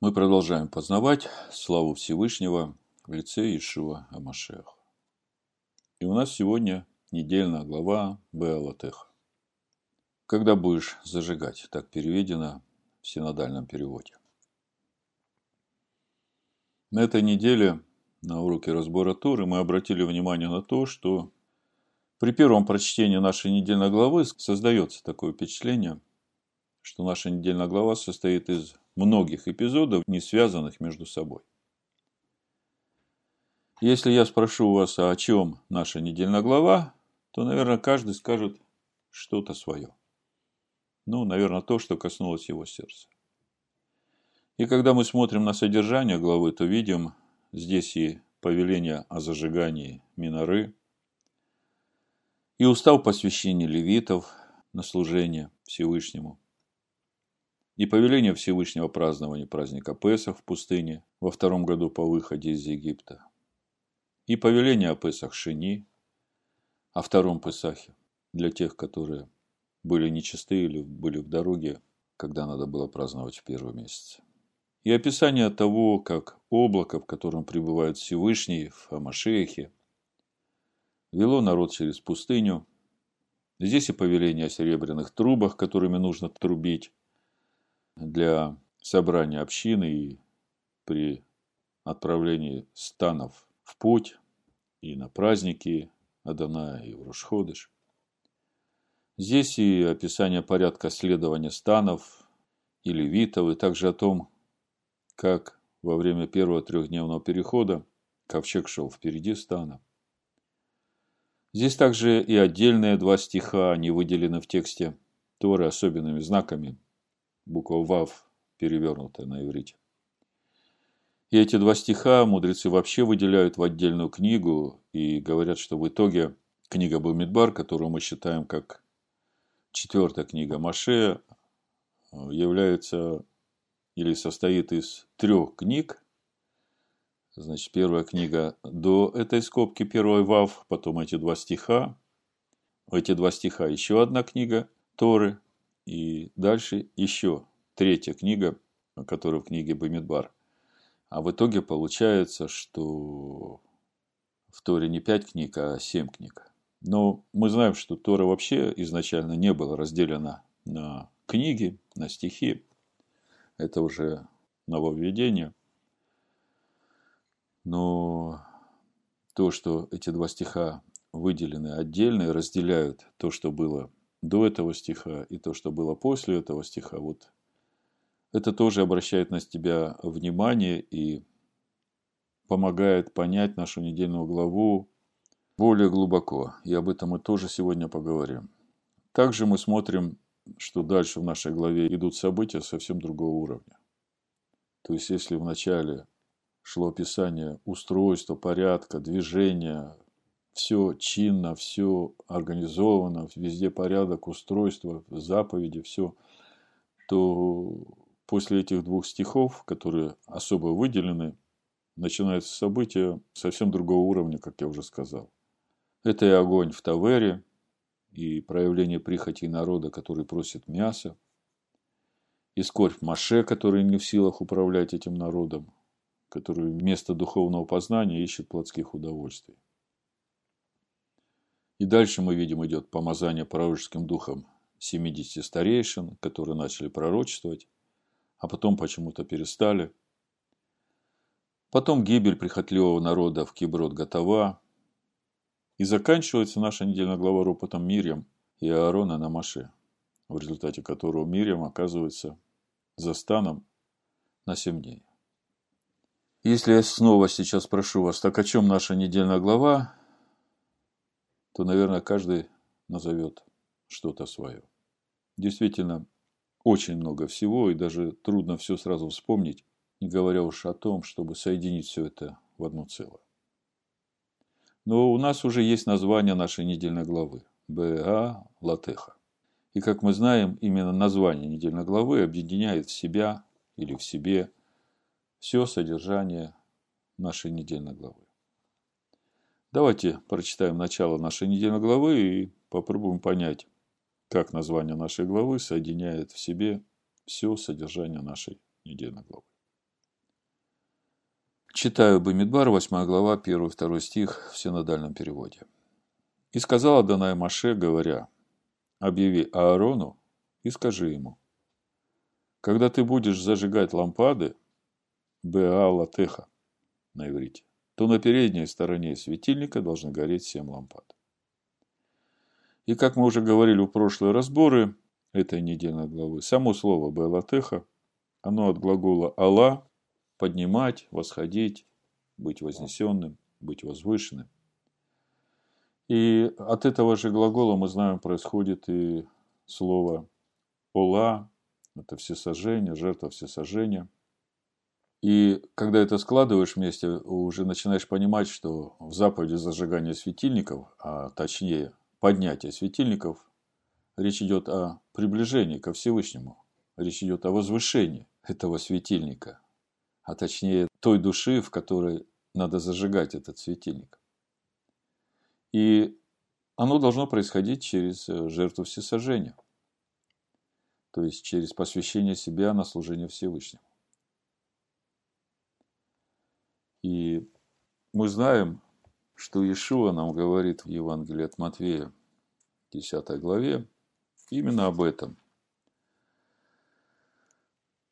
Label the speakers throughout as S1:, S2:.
S1: Мы продолжаем познавать славу Всевышнего в лице Ишива Амашех. И у нас сегодня недельная глава Беалатех. Когда будешь зажигать, так переведено в синодальном переводе. На этой неделе на уроке разбора Торы мы обратили внимание на то, что при первом прочтении нашей недельной главы создается такое впечатление, что наша недельная глава состоит из многих эпизодов, не связанных между собой. Если я спрошу у вас, а о чем наша недельная глава, то, наверное, каждый скажет что-то свое. Ну, наверное, то, что коснулось его сердца. И когда мы смотрим на содержание главы, то видим здесь и повеление о зажигании миноры, и устав посвящения левитов на служение Всевышнему – и повеление Всевышнего празднования праздника Песах в пустыне во втором году по выходе из Египта, и повеление о Песах Шини, о втором Песахе, для тех, которые были нечисты или были в дороге, когда надо было праздновать в первый месяц. И описание того, как облако, в котором пребывает Всевышний в Амашехе, вело народ через пустыню. Здесь и повеление о серебряных трубах, которыми нужно трубить, для собрания общины и при отправлении станов в путь и на праздники Адана и в Рушходыш. Здесь и описание порядка следования станов и левитов, и также о том, как во время первого трехдневного перехода ковчег шел впереди стана. Здесь также и отдельные два стиха, они выделены в тексте Торы особенными знаками – буква «Вав» перевернутая на иврите. И эти два стиха мудрецы вообще выделяют в отдельную книгу и говорят, что в итоге книга Бамидбар, которую мы считаем как четвертая книга Маше, является или состоит из трех книг. Значит, первая книга до этой скобки, первой Вав, потом эти два стиха. Эти два стиха еще одна книга Торы, и дальше еще третья книга, которая в книге Бамидбар. А в итоге получается, что в Торе не пять книг, а семь книг. Но мы знаем, что Тора вообще изначально не была разделена на книги, на стихи. Это уже нововведение. Но то, что эти два стиха выделены отдельно и разделяют то, что было до этого стиха и то, что было после этого стиха, вот это тоже обращает на тебя внимание и помогает понять нашу недельную главу более глубоко. И об этом мы тоже сегодня поговорим. Также мы смотрим, что дальше в нашей главе идут события совсем другого уровня. То есть, если в начале шло описание устройства, порядка, движения, все чинно, все организовано, везде порядок, устройство, заповеди, все, то после этих двух стихов, которые особо выделены, начинается событие совсем другого уровня, как я уже сказал. Это и огонь в Тавере, и проявление прихоти народа, который просит мяса, и скорбь Маше, который не в силах управлять этим народом, который вместо духовного познания ищет плотских удовольствий. И дальше мы видим идет помазание пророческим духом 70 старейшин, которые начали пророчествовать, а потом почему-то перестали. Потом гибель прихотливого народа в Киброд готова. И заканчивается наша недельная глава ропотом Мирьям и Аарона на Маше, в результате которого Мирьям оказывается за станом на 7 дней. Если я снова сейчас прошу вас, так о чем наша недельная глава, то, наверное, каждый назовет что-то свое. Действительно, очень много всего, и даже трудно все сразу вспомнить, не говоря уж о том, чтобы соединить все это в одно целое. Но у нас уже есть название нашей недельной главы – Б.А. Латеха. И, как мы знаем, именно название недельной главы объединяет в себя или в себе все содержание нашей недельной главы. Давайте прочитаем начало нашей недельной главы и попробуем понять, как название нашей главы соединяет в себе все содержание нашей недельной главы. Читаю Бамидбар, 8 глава, 1-2 стих в синодальном переводе. «И сказала Данай Маше, говоря, объяви Аарону и скажи ему, когда ты будешь зажигать лампады, Беала Теха на иврите, то на передней стороне светильника должны гореть семь лампад. И как мы уже говорили в прошлые разборы этой недельной главы, само слово Беала Теха, оно от глагола Алла – поднимать, восходить, быть вознесенным, быть возвышенным. И от этого же глагола мы знаем происходит и слово Ола, это всесожжение, жертва всесожжения. И когда это складываешь вместе, уже начинаешь понимать, что в заповеди зажигания светильников, а точнее поднятия светильников, речь идет о приближении ко Всевышнему. Речь идет о возвышении этого светильника, а точнее той души, в которой надо зажигать этот светильник. И оно должно происходить через э, жертву всесожжения – то есть через посвящение себя на служение Всевышнему. И мы знаем, что Иешуа нам говорит в Евангелии от Матвея, 10 главе, именно об этом.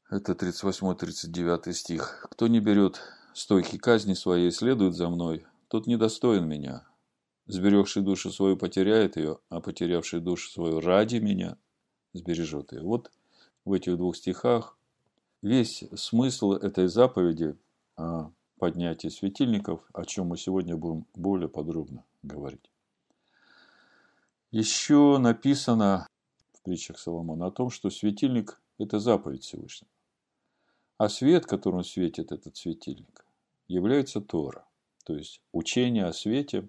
S1: Это 38-39 стих. «Кто не берет стойки казни своей и следует за мной, тот недостоин меня. Сберегший душу свою потеряет ее, а потерявший душу свою ради меня сбережет ее. Вот в этих двух стихах весь смысл этой заповеди о поднятии светильников, о чем мы сегодня будем более подробно говорить. Еще написано в притчах Соломона о том, что светильник – это заповедь Всевышнего. А свет, которым светит этот светильник, является Тора. То есть учение о свете,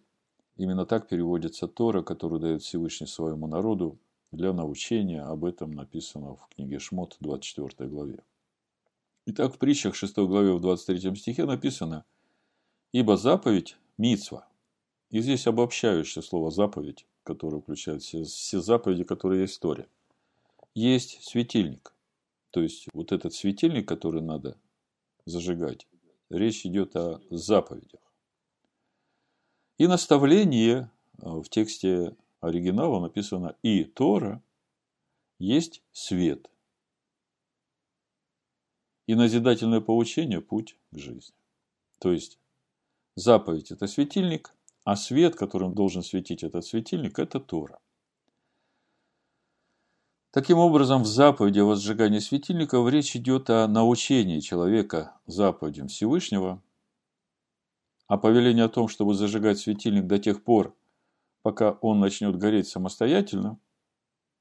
S1: именно так переводится Тора, которую дает Всевышний своему народу для научения. Об этом написано в книге Шмот, 24 главе. Итак, в притчах 6 главе в 23 стихе написано «Ибо заповедь – мицва». И здесь обобщающее слово «заповедь», которое включает все, все заповеди, которые есть в Торе. Есть светильник. То есть, вот этот светильник, который надо зажигать, речь идет о заповедях. И наставление э, в тексте оригинала написано «И Тора есть свет». И назидательное поучение – путь к жизни. То есть, заповедь – это светильник, а свет, которым должен светить этот светильник – это Тора. Таким образом, в заповеди о возжигании светильников речь идет о научении человека заповедям Всевышнего, а повеление о том, чтобы зажигать светильник до тех пор, пока он начнет гореть самостоятельно,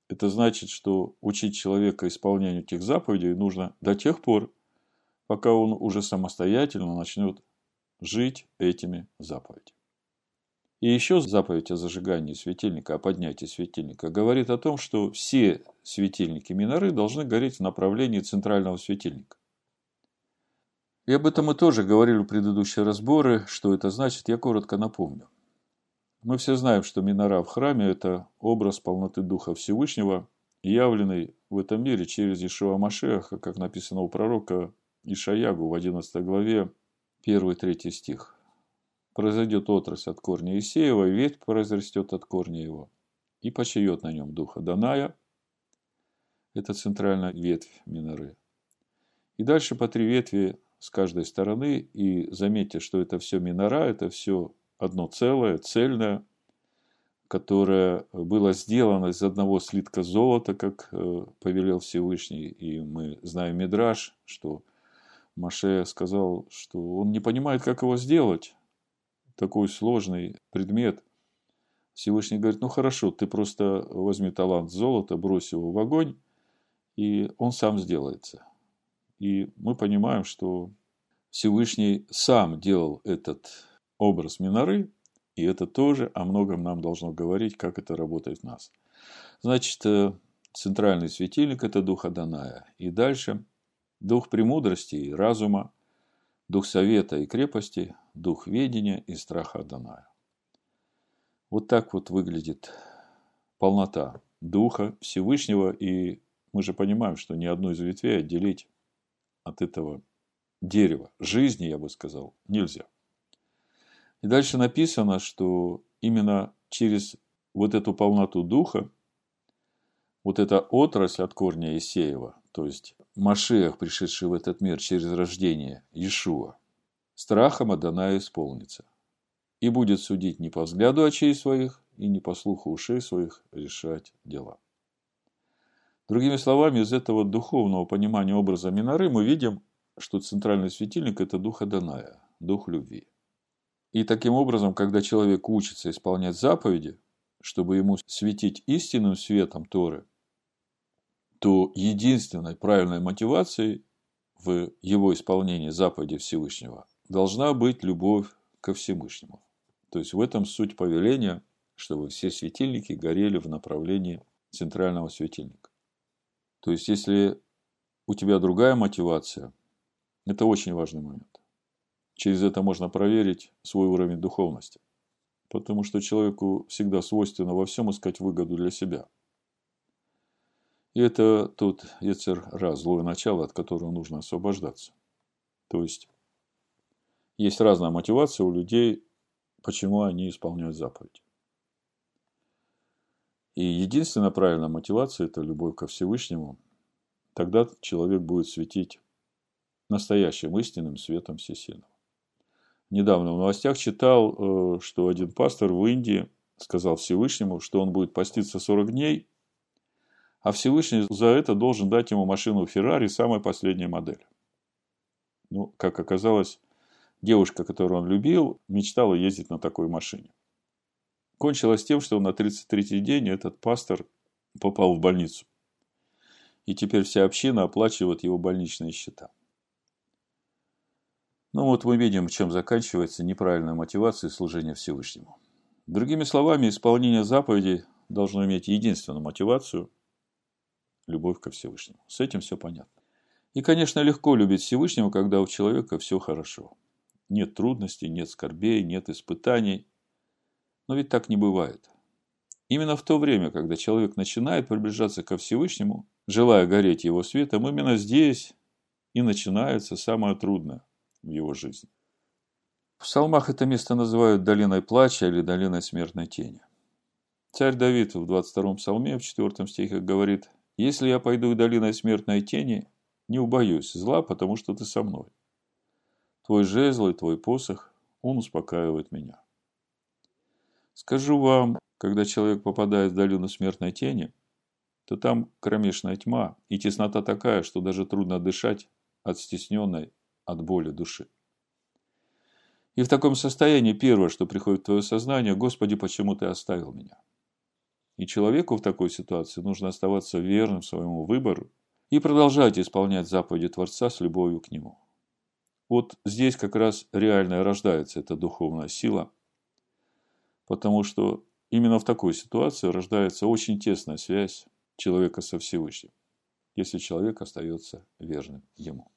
S1: это значит, что учить человека исполнению этих заповедей нужно до тех пор, пока он уже самостоятельно начнет жить этими заповедями. И еще заповедь о зажигании светильника, о поднятии светильника говорит о том, что все светильники миноры должны гореть в направлении центрального светильника. И об этом мы тоже говорили в предыдущие разборы. Что это значит, я коротко напомню. Мы все знаем, что минора в храме – это образ полноты Духа Всевышнего, явленный в этом мире через Ишуа Машеха, как написано у пророка Ишаягу в 11 главе, 1-3 стих. «Произойдет отрасль от корня Исеева, и ветвь произрастет от корня его, и почает на нем духа Даная». Это центральная ветвь миноры. И дальше по три ветви с каждой стороны, и заметьте, что это все минора, это все одно целое, цельное, которое было сделано из одного слитка золота, как э, повелел Всевышний. И мы знаем Мидраш, что Маше сказал, что он не понимает, как его сделать. Такой сложный предмет. Всевышний говорит, ну хорошо, ты просто возьми талант золота, брось его в огонь, и он сам сделается. И мы понимаем, что Всевышний сам делал этот образ Миноры, и это тоже о многом нам должно говорить, как это работает в нас. Значит, э, центральный светильник – это дух Аданая. И дальше дух премудрости и разума, дух совета и крепости, дух ведения и страха Аданая. Вот так вот выглядит полнота Духа Всевышнего, и мы же понимаем, что ни одну из ветвей отделить от этого дерева, жизни, я бы сказал, нельзя. И дальше написано, что именно через вот эту полноту духа, вот эта отрасль от корня Исеева, то есть Машех, пришедший в этот мир через рождение Иешуа, страхом Адана исполнится. И будет судить не по взгляду очей своих и не по слуху ушей своих решать дела. Другими словами, из этого духовного понимания образа Минары мы видим, что центральный светильник – это дух Аданая, дух любви. И таким образом, когда человек учится исполнять заповеди, чтобы ему светить истинным светом Торы, то единственной правильной мотивацией в его исполнении заповеди Всевышнего должна быть любовь ко Всевышнему. То есть в этом суть повеления, чтобы все светильники горели в направлении центрального светильника. То есть если у тебя другая мотивация, это очень важный момент. Через это можно проверить свой уровень духовности. Потому что человеку всегда свойственно во всем искать выгоду для себя. И это тот яцер раз, злое начало, от которого нужно освобождаться. То есть, есть разная мотивация у людей, почему они исполняют заповедь. И единственная правильная мотивация – это любовь ко Всевышнему. Тогда человек будет светить настоящим истинным светом всесильного. Недавно в новостях читал, э, что один пастор в Индии сказал Всевышнему, что он будет поститься 40 дней, а Всевышний за это должен дать ему машину Феррари самой последней модели. Ну, как оказалось, девушка, которую он любил, мечтала ездить на такой машине. Кончилось тем, что на 33-й день этот пастор попал в больницу. И теперь вся община оплачивает его больничные счета. Ну вот мы видим, чем заканчивается неправильная мотивация служения Всевышнему. Другими словами, исполнение заповедей должно иметь единственную мотивацию – любовь ко Всевышнему. С этим все понятно. И, конечно, легко любить Всевышнего, когда у человека все хорошо. Нет трудностей, нет скорбей, нет испытаний. Но ведь так не бывает. Именно в то время, когда человек начинает приближаться ко Всевышнему, желая гореть его светом, именно здесь и начинается самое трудное – в его жизни. В псалмах это место называют долиной плача или долиной смертной тени. Царь Давид в 22-м псалме, в 4 стихе говорит, «Если я пойду долиной смертной тени, не убоюсь зла, потому что ты со мной. Твой жезл и твой посох, он успокаивает меня». Скажу вам, когда человек попадает в долину смертной тени, то там кромешная тьма и теснота такая, что даже трудно дышать от стесненной от боли души. И в таком состоянии первое, что приходит в твое сознание, Господи, почему ты оставил меня? И человеку в такой ситуации нужно оставаться верным своему выбору и продолжать исполнять заповеди Творца с любовью к Нему. Вот здесь как раз реально рождается эта духовная сила, потому что именно в такой ситуации рождается очень тесная связь человека со Всевышним, если человек остается верным Ему.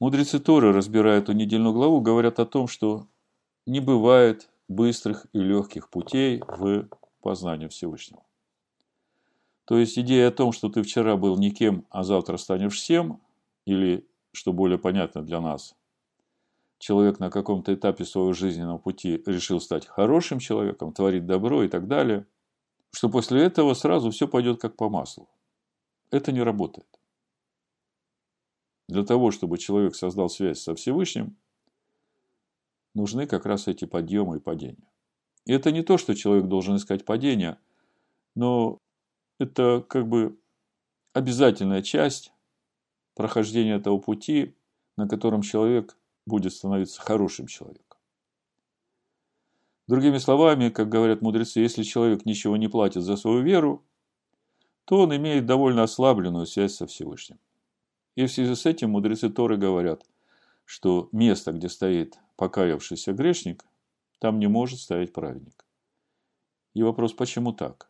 S1: Мудрецы Торы, разбирая эту недельную главу, говорят о том, что не бывает быстрых и легких путей в познанию Всевышнего. То есть идея о том, что ты вчера был никем, а завтра станешь всем, или, что более понятно для нас, человек на каком-то этапе своего жизненного пути решил стать хорошим человеком, творить добро и так далее, что после этого сразу все пойдет как по маслу. Это не работает. Для того, чтобы человек создал связь со Всевышним, нужны как раз эти подъемы и падения. И это не то, что человек должен искать падения, но это как бы обязательная часть прохождения этого пути, на котором человек будет становиться хорошим человеком. Другими словами, как говорят мудрецы, если человек ничего не платит за свою веру, то он имеет довольно ослабленную связь со Всевышним. И в связи с этим мудрецы Торы говорят, что место, где стоит покаявшийся грешник, там не может стоять праведник. И вопрос, почему так?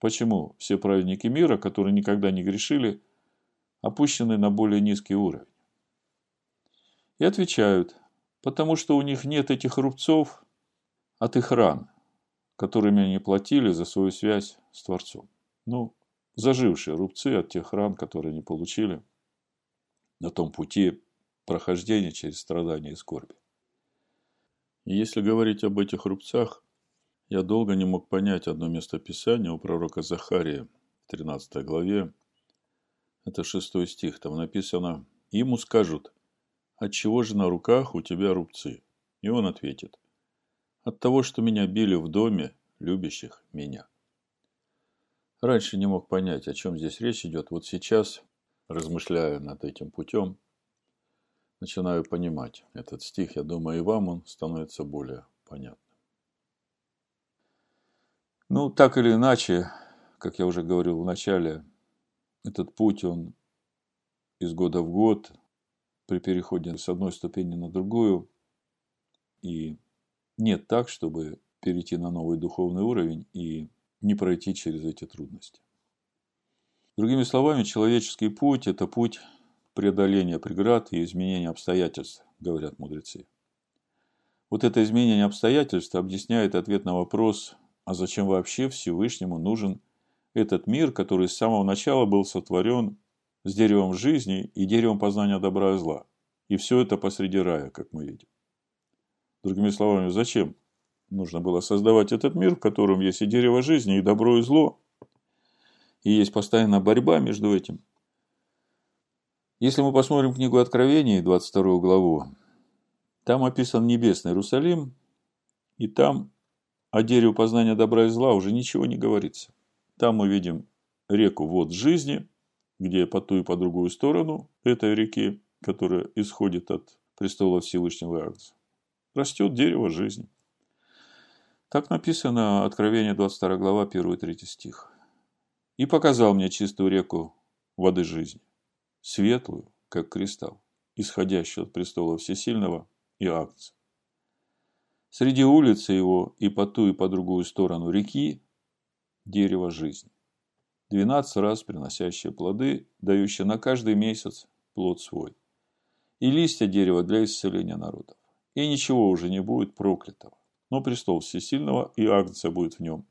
S1: Почему все праведники мира, которые никогда не грешили, опущены на более низкий уровень? И отвечают, потому что у них нет этих рубцов от их ран, которыми они платили за свою связь с Творцом. Ну, зажившие рубцы от тех ран, которые они получили – на том пути прохождения через страдания и скорби. И если говорить об этих рубцах, я долго не мог понять одно место Писания у пророка Захария в 13 главе. Это шестой стих. Там написано, ему скажут, от чего же на руках у тебя рубцы? И он ответит, от того, что меня били в доме любящих меня. Раньше не мог понять, о чем здесь речь идет. Вот сейчас, размышляя над этим путем, начинаю понимать этот стих. Я думаю, и вам он становится более понятным. Ну, так или иначе, как я уже говорил в начале, этот путь, он из года в год, при переходе с одной ступени на другую, и нет так, чтобы перейти на новый духовный уровень и не пройти через эти трудности. Другими словами, человеческий путь – это путь преодоления преград и изменения обстоятельств, говорят мудрецы. Вот это изменение обстоятельств объясняет ответ на вопрос, а зачем вообще Всевышнему нужен этот мир, который с самого начала был сотворен с деревом жизни и деревом познания добра и зла. И все это посреди рая, как мы видим. Другими словами, зачем нужно было создавать этот мир, в котором есть и дерево жизни, и добро, и зло, и есть постоянная борьба между этим. Если мы посмотрим книгу Откровений, 22 главу, там описан небесный Иерусалим, и там о дереве познания добра и зла уже ничего не говорится. Там мы видим реку вод жизни, где по ту и по другую сторону этой реки, которая исходит от престола Всевышнего Агнца, растет дерево жизни. Так написано Откровение 22 глава, 1 и 3 стих. «И показал мне чистую реку воды жизни, светлую, как кристалл, исходящую от престола Всесильного и Агнца. Среди улицы его и по ту и по другую сторону реки дерево жизни. Двенадцать раз приносящее плоды, дающее на каждый месяц плод свой. И листья дерева для исцеления народов. И ничего уже не будет проклятого. Но престол всесильного и агнца будет в нем,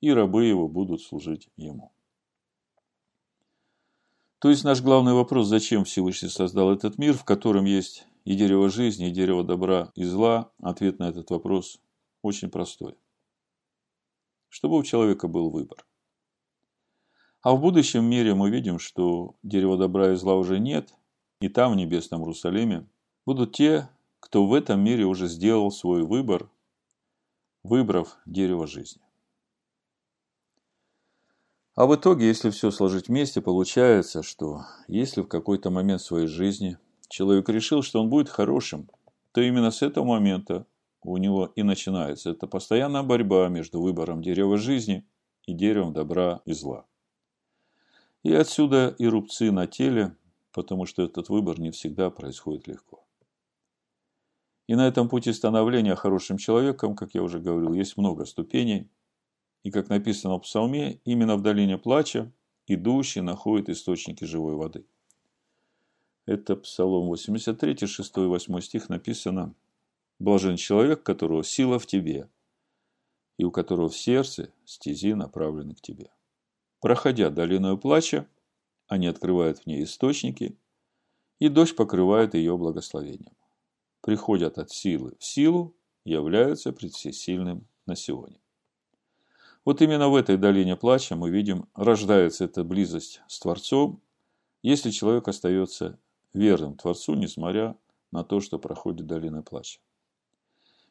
S1: и рабы его будут служить ему. То есть наш главный вопрос, зачем Всевышний создал этот мир, в котором есть и дерево жизни, и дерево добра и зла, ответ на этот вопрос очень простой. Чтобы у человека был выбор. А в будущем мире мы видим, что дерева добра и зла уже нет, и там, в небесном Иерусалиме, будут те, кто в этом мире уже сделал свой выбор, выбрав дерево жизни. А в итоге, если все сложить вместе, получается, что если в какой-то момент своей жизни – человек решил, что он будет хорошим, то именно с этого момента у него и начинается. Это постоянная борьба между выбором дерева жизни и деревом добра и зла. И отсюда и рубцы на теле, потому что этот выбор не всегда происходит легко. И на этом пути становления хорошим человеком, как я уже говорил, есть много ступеней. И как написано в Псалме, именно в долине плача идущий находит источники живой воды – это Псалом 83, 6 и 8 стих написано «Блажен человек, которого сила в тебе, и у которого в сердце стези направлены к тебе». Проходя долиною плача, они открывают в ней источники, и дождь покрывает ее благословением. Приходят от силы в силу, являются пред всесильным на сегодня. Вот именно в этой долине плача мы видим, рождается эта близость с Творцом, если человек остается верным Творцу, несмотря на то, что проходит долина плача.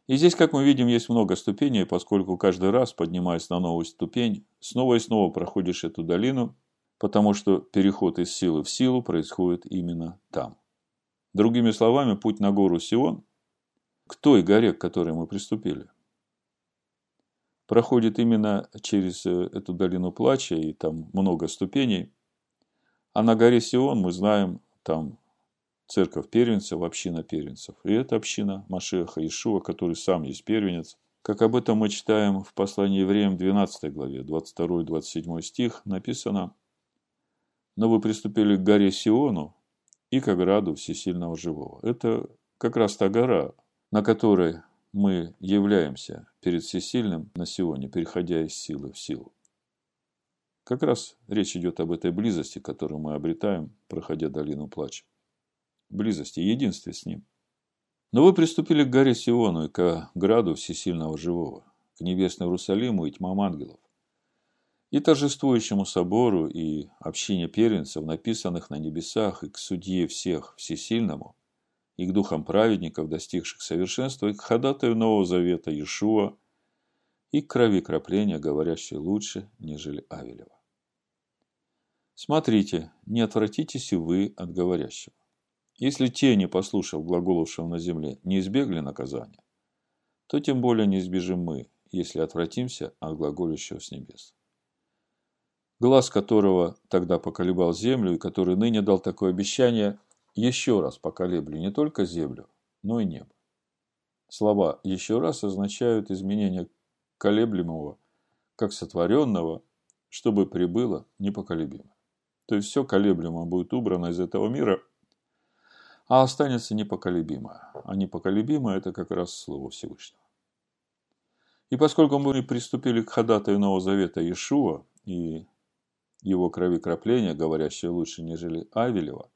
S1: И здесь, как мы видим, есть много ступеней, поскольку каждый раз, поднимаясь на новую ступень, снова и снова проходишь эту долину, потому что переход из силы в силу происходит именно там. Другими словами, путь на гору Сион, к той горе, к которой мы приступили, проходит именно через э, эту долину плача, и там много ступеней. А на горе Сион, мы знаем, там церковь первенцев, община первенцев. И это община Машеха Ишуа, который сам есть первенец. Как об этом мы читаем в послании евреям 12 главе, 22-27 стих, написано «Но вы приступили к горе Сиону и к ограду всесильного живого». Это как раз та гора, на которой мы являемся перед всесильным на Сионе, переходя из силы в силу. Как раз речь идет об этой близости, которую мы обретаем, проходя долину плача. близости, единстве с Ним. Но вы приступили к горе Сиону и к граду Всесильного Живого, к небесному Иерусалиму и тьмам ангелов, и торжествующему собору и общине первенцев, написанных на небесах, и к судье всех Всесильному, и к духам праведников, достигших совершенства, и к ходатаю Нового Завета Иешуа, и к крови кропления, говорящей лучше, нежели Авелева. Смотрите, не отвратитесь и вы от говорящего. Если те, не послушав глаголовшего на земле, не избегли наказания, то тем более не избежим мы, если отвратимся от глаголящего с небес. Глаз которого тогда поколебал землю и который ныне дал такое обещание, еще раз поколеблю не только землю, но и небо. Слова «еще раз» означают изменение колеблемого, как сотворенного, чтобы прибыло непоколебимо. То есть все колеблемое будет убрано из этого мира, а останется непоколебимое. А непоколебимое – это как раз Слово Всевышнего. И поскольку мы приступили к ходатаю Нового Завета Иешуа и его крови кропления, говорящее лучше, нежели Авелева,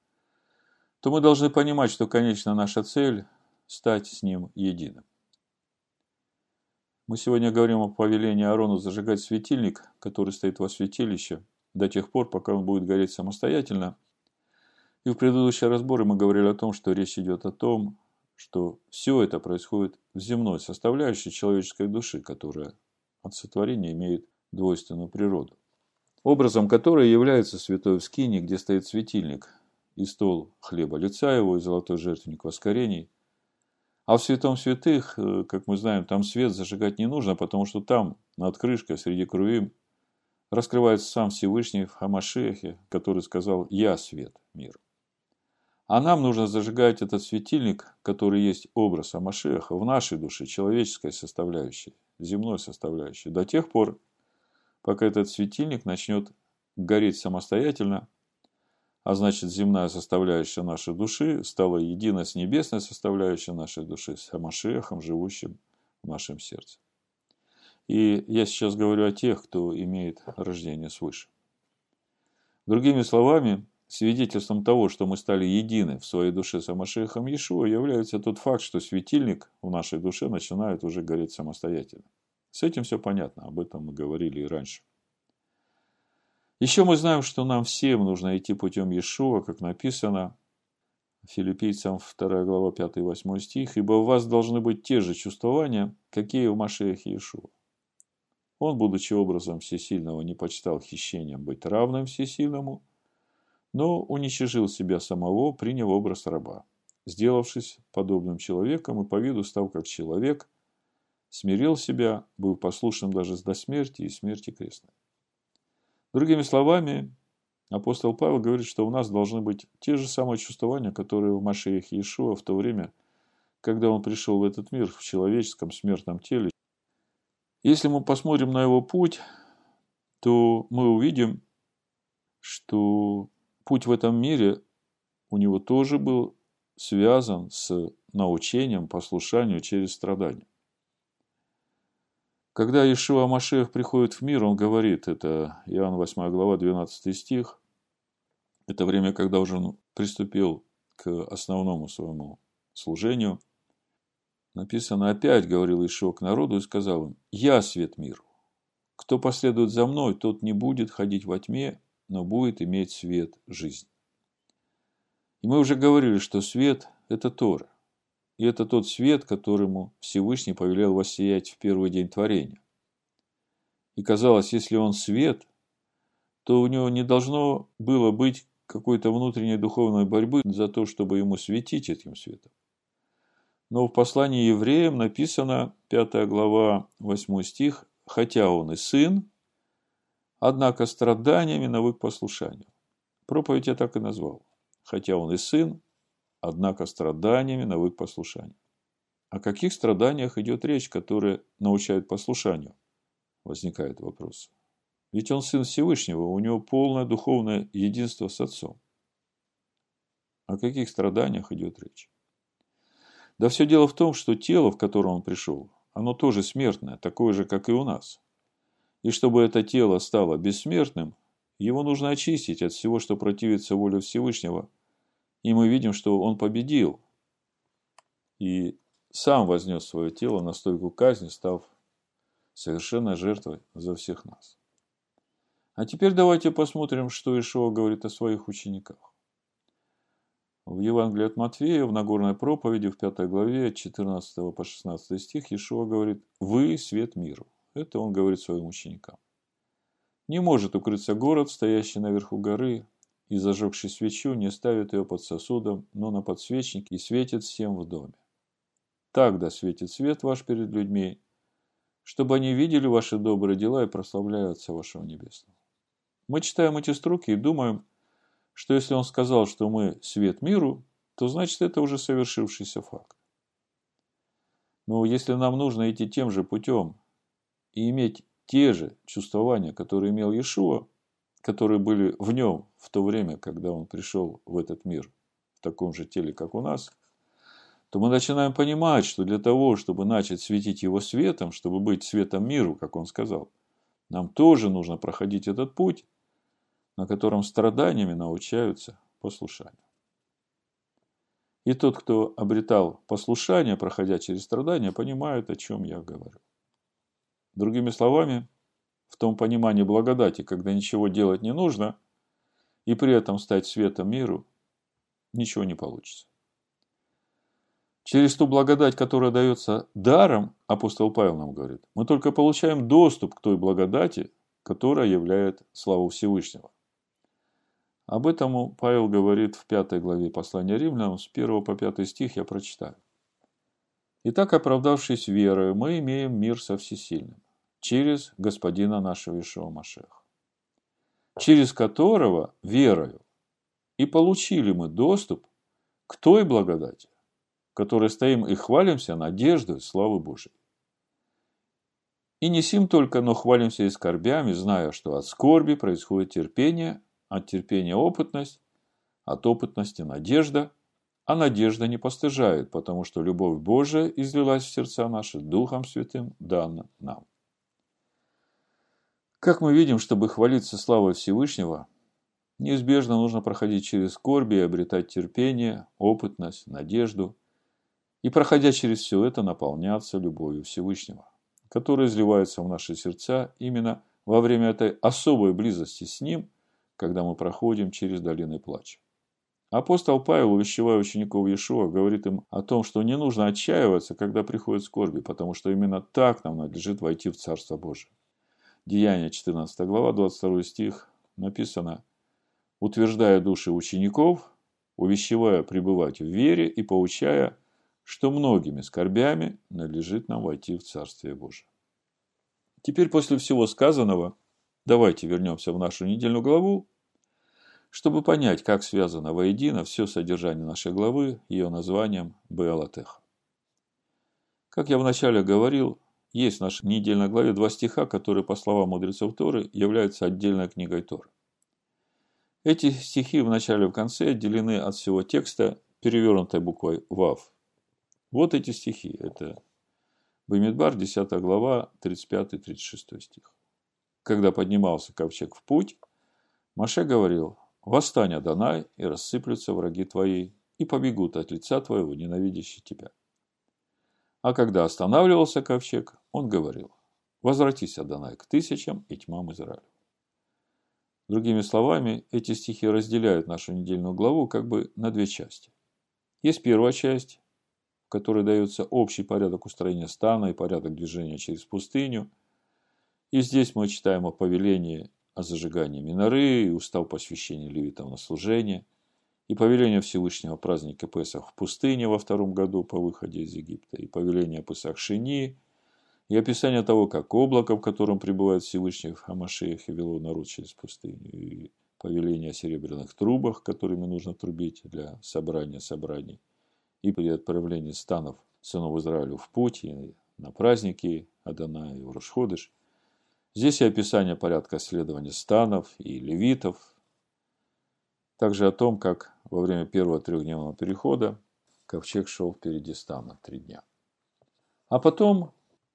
S1: то мы должны понимать, что, конечно, наша цель – стать с ним единым. Мы сегодня говорим о повелении Аарону зажигать светильник, который стоит во святилище, до тех пор, пока он будет гореть самостоятельно. И в предыдущие разборы мы говорили о том, что речь идет о том, что все это происходит в земной составляющей человеческой души, которая от сотворения имеет двойственную природу. Образом которой является святой в скине, где стоит светильник, и стол хлеба лица его, и золотой жертвенник воскорений. А в святом святых, э, как мы знаем, там свет зажигать не нужно, потому что там, над крышкой, среди крувим, раскрывается сам Всевышний в Хамашехе, который сказал «Я свет мир». А нам нужно зажигать этот светильник, который есть образ Амашеха в нашей душе, человеческой составляющей, земной составляющей, до тех пор, пока этот светильник начнет гореть самостоятельно, а значит земная составляющая нашей души стала единой с небесной составляющей нашей души, с Амашехом, живущим в нашем сердце. И я сейчас говорю о тех, кто имеет рождение свыше. Другими словами, свидетельством того, что мы стали едины в своей душе с Амашехом Иешуа, является тот факт, что светильник в нашей душе начинает уже гореть самостоятельно. С этим все понятно, об этом мы говорили и раньше. Еще мы знаем, что нам всем нужно идти путем Иешуа, как написано Филиппийцам 2 глава 5 и 8 стих, «Ибо у вас должны быть те же чувствования, какие у Машеях Иешуа. Он, будучи образом всесильного, не почитал хищением быть равным всесильному, но уничижил себя самого, приняв образ раба, сделавшись подобным человеком и по виду став как человек, смирил себя, был послушным даже до смерти и смерти крестной. Другими словами, апостол Павел говорит, что у нас должны быть те же самые чувствования, которые в Машеях Иешуа в то время, когда он пришел в этот мир в человеческом смертном теле если мы посмотрим на его путь, то мы увидим, что путь в этом мире у него тоже был связан с научением, послушанию через страдания. Когда Ишуа Машех приходит в мир, он говорит, это Иоанн 8 глава, 12 стих, это время, когда уже он приступил к основному своему служению – Написано опять, говорил Ишо к народу и сказал им, «Я свет миру. Кто последует за мной, тот не будет ходить во тьме, но будет иметь свет жизни». И мы уже говорили, что свет – это Тора. И это тот свет, которому Всевышний повелел воссиять в первый день творения. И казалось, если он свет, то у него не должно было быть какой-то внутренней духовной борьбы за то, чтобы ему светить этим светом. Но в послании евреям написано, 5 глава, 8 стих, «Хотя он и сын, однако страданиями навык послушанию». Проповедь я так и назвал. «Хотя он и сын, однако страданиями навык послушанию». О каких страданиях идет речь, которые научают послушанию? Возникает вопрос. Ведь он сын Всевышнего, у него полное духовное единство с Отцом. О каких страданиях идет речь? Да все дело в том, что тело, в котором он пришел, оно тоже смертное, такое же, как и у нас. И чтобы это тело стало бессмертным, его нужно очистить от всего, что противится воле Всевышнего, И мы видим, что он победил. И сам вознес свое тело на стойку казни, став совершенной жертвой за всех нас. А теперь давайте посмотрим, что Ишуа говорит о своих учениках. В Евангелии от Матфея, в Нагорной проповеди, в 5 главе, 14 по 16 стих, Ишуа говорит, «Вы – свет миру». Это он говорит своим ученикам. Не может укрыться город, стоящий наверху горы, и, зажегший свечу, не ставит ее под сосудом, но на подсвечник и светит всем в доме. Так да светит свет ваш перед людьми, чтобы они видели ваши добрые дела и прославляли Отца вашего Небесного. Мы читаем эти строки и думаем, что если он сказал, что мы свет миру, то значит это уже совершившийся факт. Но если нам нужно идти тем же путем и иметь те же чувствования, которые имел Иешуа, которые были в нем в то время, когда он пришел в этот мир в таком же теле, как у нас, то мы начинаем понимать, что для того, чтобы начать светить его светом, чтобы быть светом миру, как он сказал, нам тоже нужно проходить этот путь, на котором страданиями научаются послушанию. И тот, кто обретал послушание, проходя через страдания, понимает, о чем я говорю. Другими словами, в том понимании благодати, когда ничего делать не нужно, и при этом стать светом миру, ничего не получится. Через ту благодать, которая дается даром, апостол Павел нам говорит, мы только получаем доступ к той благодати, которая являет славу Всевышнего. Об этом Павел говорит в пятой главе послания римлянам, с 1 по 5 стих я прочитаю. Итак, оправдавшись верою, мы имеем мир со всесильным, через Господина нашего Ишуа Машеха, через которого, верою, и получили мы доступ к той благодати, которой стоим и хвалимся надеждой славы Божией. И не сим только, но хвалимся и скорбями, зная, что от скорби происходит терпение, от терпения опытность, от опытности надежда, а надежда не постыжает, потому что любовь Божия излилась в сердца наши Духом Святым дана нам. Как мы видим, чтобы хвалиться славой Всевышнего, неизбежно нужно проходить через скорби и обретать терпение, опытность, надежду, и, проходя через все это, наполняться любовью Всевышнего, которая изливается в наши сердца именно во время этой особой близости с Ним, когда мы проходим через долины плача. Апостол Павел, увещевая учеников Иешуа, говорит им о том, что не нужно отчаиваться, когда приходят скорби, потому что именно так нам надлежит войти в Царство Божие. Деяние 14 глава, 22 стих написано «Утверждая души учеников, увещевая пребывать в вере и поучая, что многими скорбями надлежит нам войти в Царствие Божие». Теперь после всего сказанного давайте вернемся в нашу недельную главу чтобы понять, как связано воедино все содержание нашей главы ее названием Беалатех. Как я вначале говорил, есть в нашей недельной главе два стиха, которые, по словам мудрецов Торы, являются отдельной книгой Торы. Эти стихи в начале и в конце отделены от всего текста перевернутой буквой «Вав». Вот эти стихи. Это Бамидбар, 10 глава, 35-36 стих. Когда поднимался ковчег в путь, Маше говорил, Восстань, Адонай, и рассыплются враги твои, и побегут от лица твоего, ненавидящие тебя. А когда останавливался ковчег, он говорил, возвратись, Адонай, к тысячам и тьмам Израиля. Другими словами, эти стихи разделяют нашу недельную главу как бы на две части. Есть первая часть, в которой дается общий порядок устроения стана и порядок движения через пустыню. И здесь мы читаем о повелении о зажигании миноры, и устав посвящения левитам на служение, и повеление Всевышнего праздника Песах в пустыне во втором году по выходе из Египта, и повеление Песах Шини, и описание того, как облако, в котором пребывает Всевышний в Хамашеях и вело народ через пустыню, и повеление о серебряных трубах, которыми нужно трубить для собрания собраний, и при отправлении станов сынов Израилю в путь, и на праздники Адана и Урушходыш – Здесь и описание порядка следования станов и левитов, также о том, как во время первого трехдневного перехода ковчег шел впереди стана три дня. А потом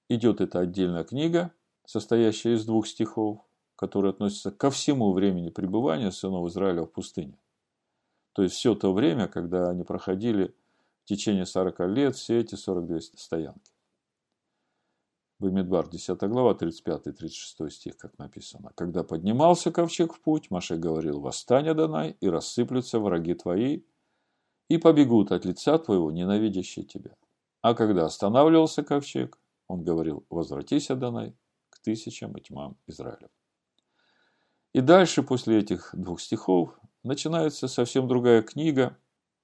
S1: идет эта отдельная книга, состоящая из двух стихов, которые относятся ко всему времени пребывания сынов Израиля в пустыне. То есть все то время, когда они проходили в течение 40 лет все эти 42 стоянки. Бамидбар, 10 глава, 35-36 стих, как написано. «Когда поднимался ковчег в путь, Маше говорил, «Восстань, Адонай, и рассыплются враги твои, и побегут от лица твоего, ненавидящие тебя». А когда останавливался ковчег, он говорил, «Возвратись, Адонай, к тысячам и тьмам Израиля». И дальше, после этих двух стихов, начинается совсем другая книга,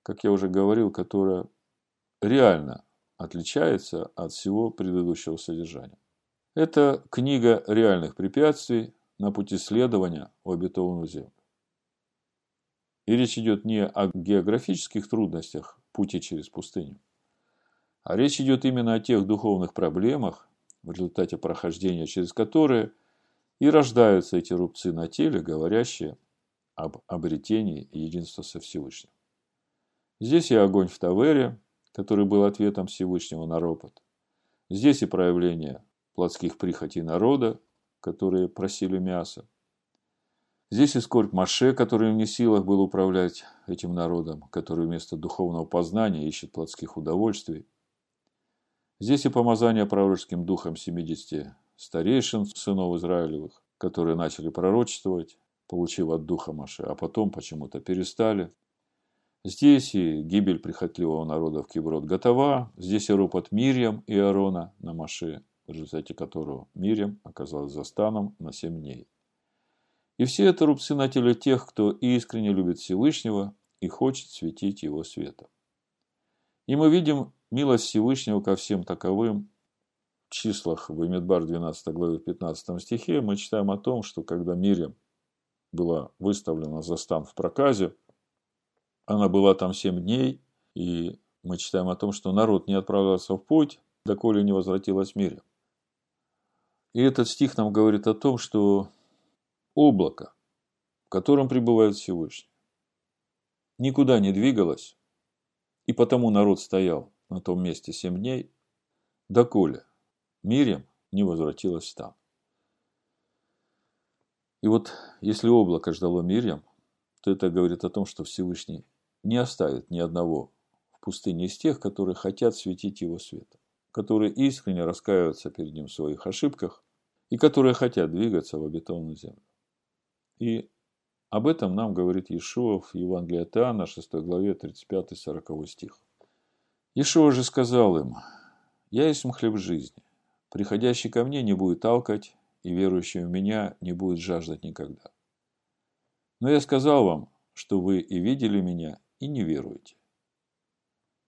S1: как я уже говорил, которая реально отличается от всего предыдущего содержания. Это книга реальных препятствий на пути следования в обетованную землю. И речь идет не о географических трудностях пути через пустыню, а речь идет именно о тех духовных проблемах, в результате прохождения через которые и рождаются эти рубцы на теле, говорящие об обретении единства со Всевышним. Здесь и огонь в Тавере, который был ответом Всевышнего на ропот. Здесь и проявление плотских прихотей народа, которые просили мяса. Здесь и скорбь Маше, который не силах был управлять этим народом, который вместо духовного познания ищет плотских удовольствий. Здесь и помазание пророческим духом 70 старейшин сынов Израилевых, которые начали пророчествовать, получив от духа Маше, а потом почему-то перестали. Здесь и гибель прихотливого народа в Киброд готова, здесь и ропот Мирьям и Аарона на Маше, в результате которого Мирьям оказалась за станом на семь дней. И все это рубцы на теле тех, кто искренне любит Всевышнего и хочет светить его светом. И мы видим милость Всевышнего ко всем таковым. В числах в Имедбар 12 главе 15 стихе мы читаем о том, что когда Мирьям была выставлена за стан в проказе, она была там семь дней, и мы читаем о том, что народ не отправился в путь, доколе не возвратилась мире. И этот стих нам говорит о том, что облако, в котором пребывает Всевышний, никуда не двигалось, и потому народ стоял на том месте семь дней, доколе Мирьям не возвратилась стан. И вот если облако ждало Мирьям, то это говорит о том, что Всевышний не оставит ни одного в пустыне из тех, которые хотят светить его светом, которые искренне раскаиваются перед ним в своих ошибках и которые хотят двигаться в обетованную землю. И об этом нам говорит Иешуа в Евангелии от Иоанна, 6 главе, 35-40 стих. Иешуа же сказал им, «Я есть хлеб жизни. Приходящий ко мне не будет алкать, и верующий в меня не будет жаждать никогда. Но я сказал вам, что вы и видели меня, и не веруете.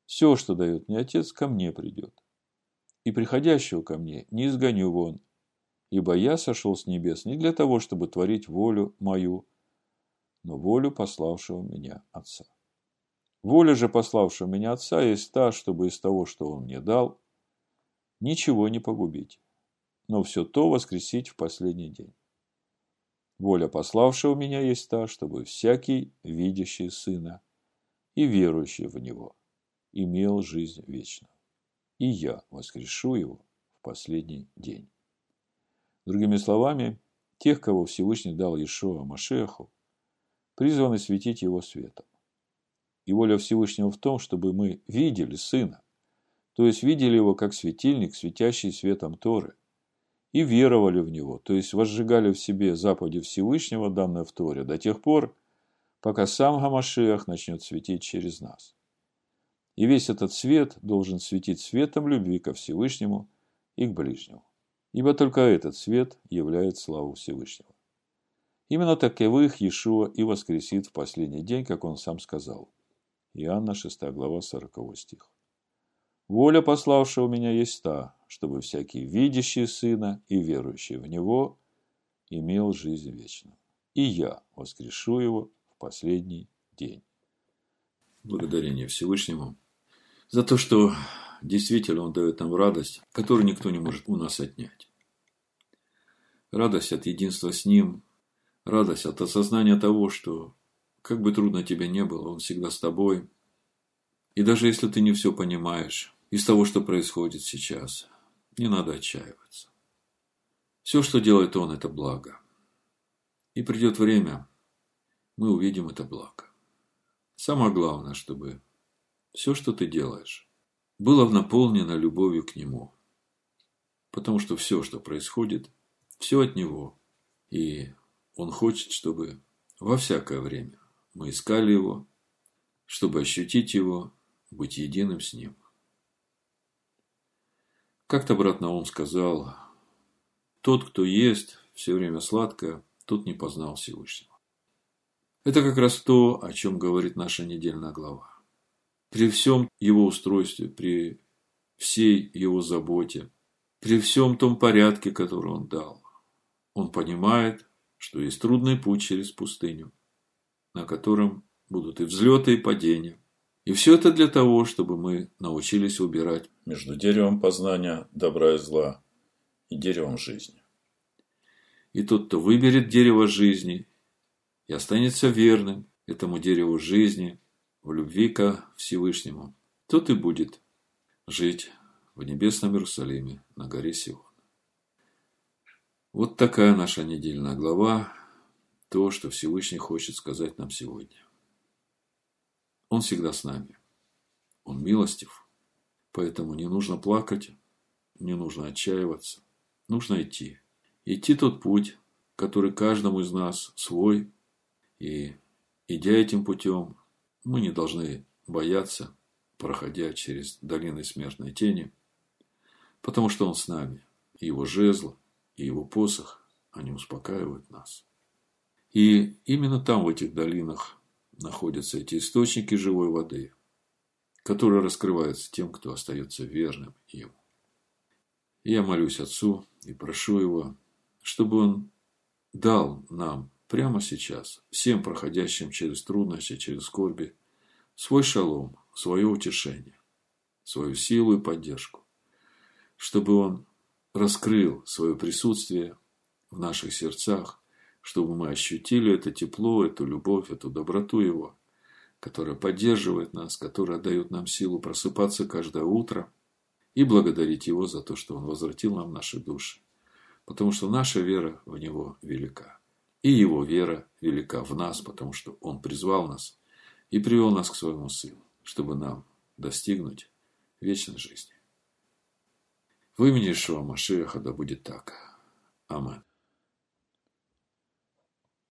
S1: Все, что дает мне Отец, ко мне придет. И приходящего ко мне не изгоню вон, ибо я сошел с небес не для того, чтобы творить волю мою, но волю пославшего меня Отца. Воля же пославшего меня Отца есть та, чтобы из того, что Он мне дал, ничего не погубить, но все то воскресить в последний день. Воля пославшего меня есть та, чтобы всякий, видящий Сына, и верующий в Него имел жизнь вечную. И я воскрешу его в последний день. Другими словами, тех, кого Всевышний дал Иешуа Машеху, призваны светить его светом. И воля Всевышнего в том, чтобы мы видели Сына, то есть видели его как светильник, светящий светом Торы, и веровали в него, то есть возжигали в себе заповеди Всевышнего, данные в Торе, до тех пор, пока сам Гамашиах начнет светить через нас. И весь этот свет должен светить светом любви ко Всевышнему и к ближнему. Ибо только этот свет являет славу Всевышнего. Именно таковых Иешуа и воскресит в последний день, как он сам сказал. Иоанна 6 глава 40 стих. Воля пославшего меня есть та, чтобы всякий видящий Сына и верующий в Него имел жизнь вечную. И я воскрешу его последний день. Благодарение Всевышнему за то, что действительно Он дает нам радость, которую никто не может у нас отнять. Радость от единства с Ним, радость от осознания того, что как бы трудно тебе не было, Он всегда с тобой. И даже если ты не все понимаешь из того, что происходит сейчас, не надо отчаиваться. Все, что делает Он, это благо. И придет время, мы увидим это благо. Самое главное, чтобы все, что ты делаешь, было наполнено любовью к Нему. Потому что все, что происходит, все от Него. И Он хочет, чтобы во всякое время мы искали Его, чтобы ощутить Его, быть единым с Ним. Как-то брат Наум сказал, тот, кто ест все время сладкое, тот не познал Всевышнего. Это как раз то, о чем говорит наша недельная глава. При всем его устройстве, при всей его заботе, при всем том порядке, который он дал, он понимает, что есть трудный путь через пустыню, на котором будут и взлеты, и падения. И все это для того, чтобы мы научились убирать между деревом познания добра и зла и деревом жизни. И тот, кто выберет дерево жизни и останется верным этому дереву жизни в любви ко Всевышнему, тот и будет жить в небесном Иерусалиме на горе Сион. Вот такая наша недельная глава, то, что Всевышний хочет сказать нам сегодня. Он всегда с нами. Он милостив, поэтому не нужно плакать, не нужно отчаиваться, нужно идти. Идти тот путь, который каждому из нас свой, и, идя этим путем, мы не должны бояться, проходя через долины смертной тени, потому что Он с нами, и Его жезл, и Его посох, они успокаивают нас. И именно там, в этих долинах, находятся эти источники живой воды, которые раскрываются тем, кто остается верным Ему. я молюсь Отцу и прошу Его, чтобы Он дал нам прямо сейчас, всем проходящим через трудности, через скорби, свой шалом, свое утешение, свою силу и поддержку, чтобы Он раскрыл свое присутствие в наших сердцах, чтобы мы ощутили это тепло, эту любовь, эту доброту Его, которая поддерживает нас, которая дает нам силу просыпаться каждое утро и благодарить Его за то, что Он возвратил нам наши души, потому что наша вера в Него велика. И его вера велика в нас, потому что он призвал нас и привел нас к своему Сыну, чтобы нам достигнуть вечной жизни. В имени Ишуа Машеха да будет так. Аминь.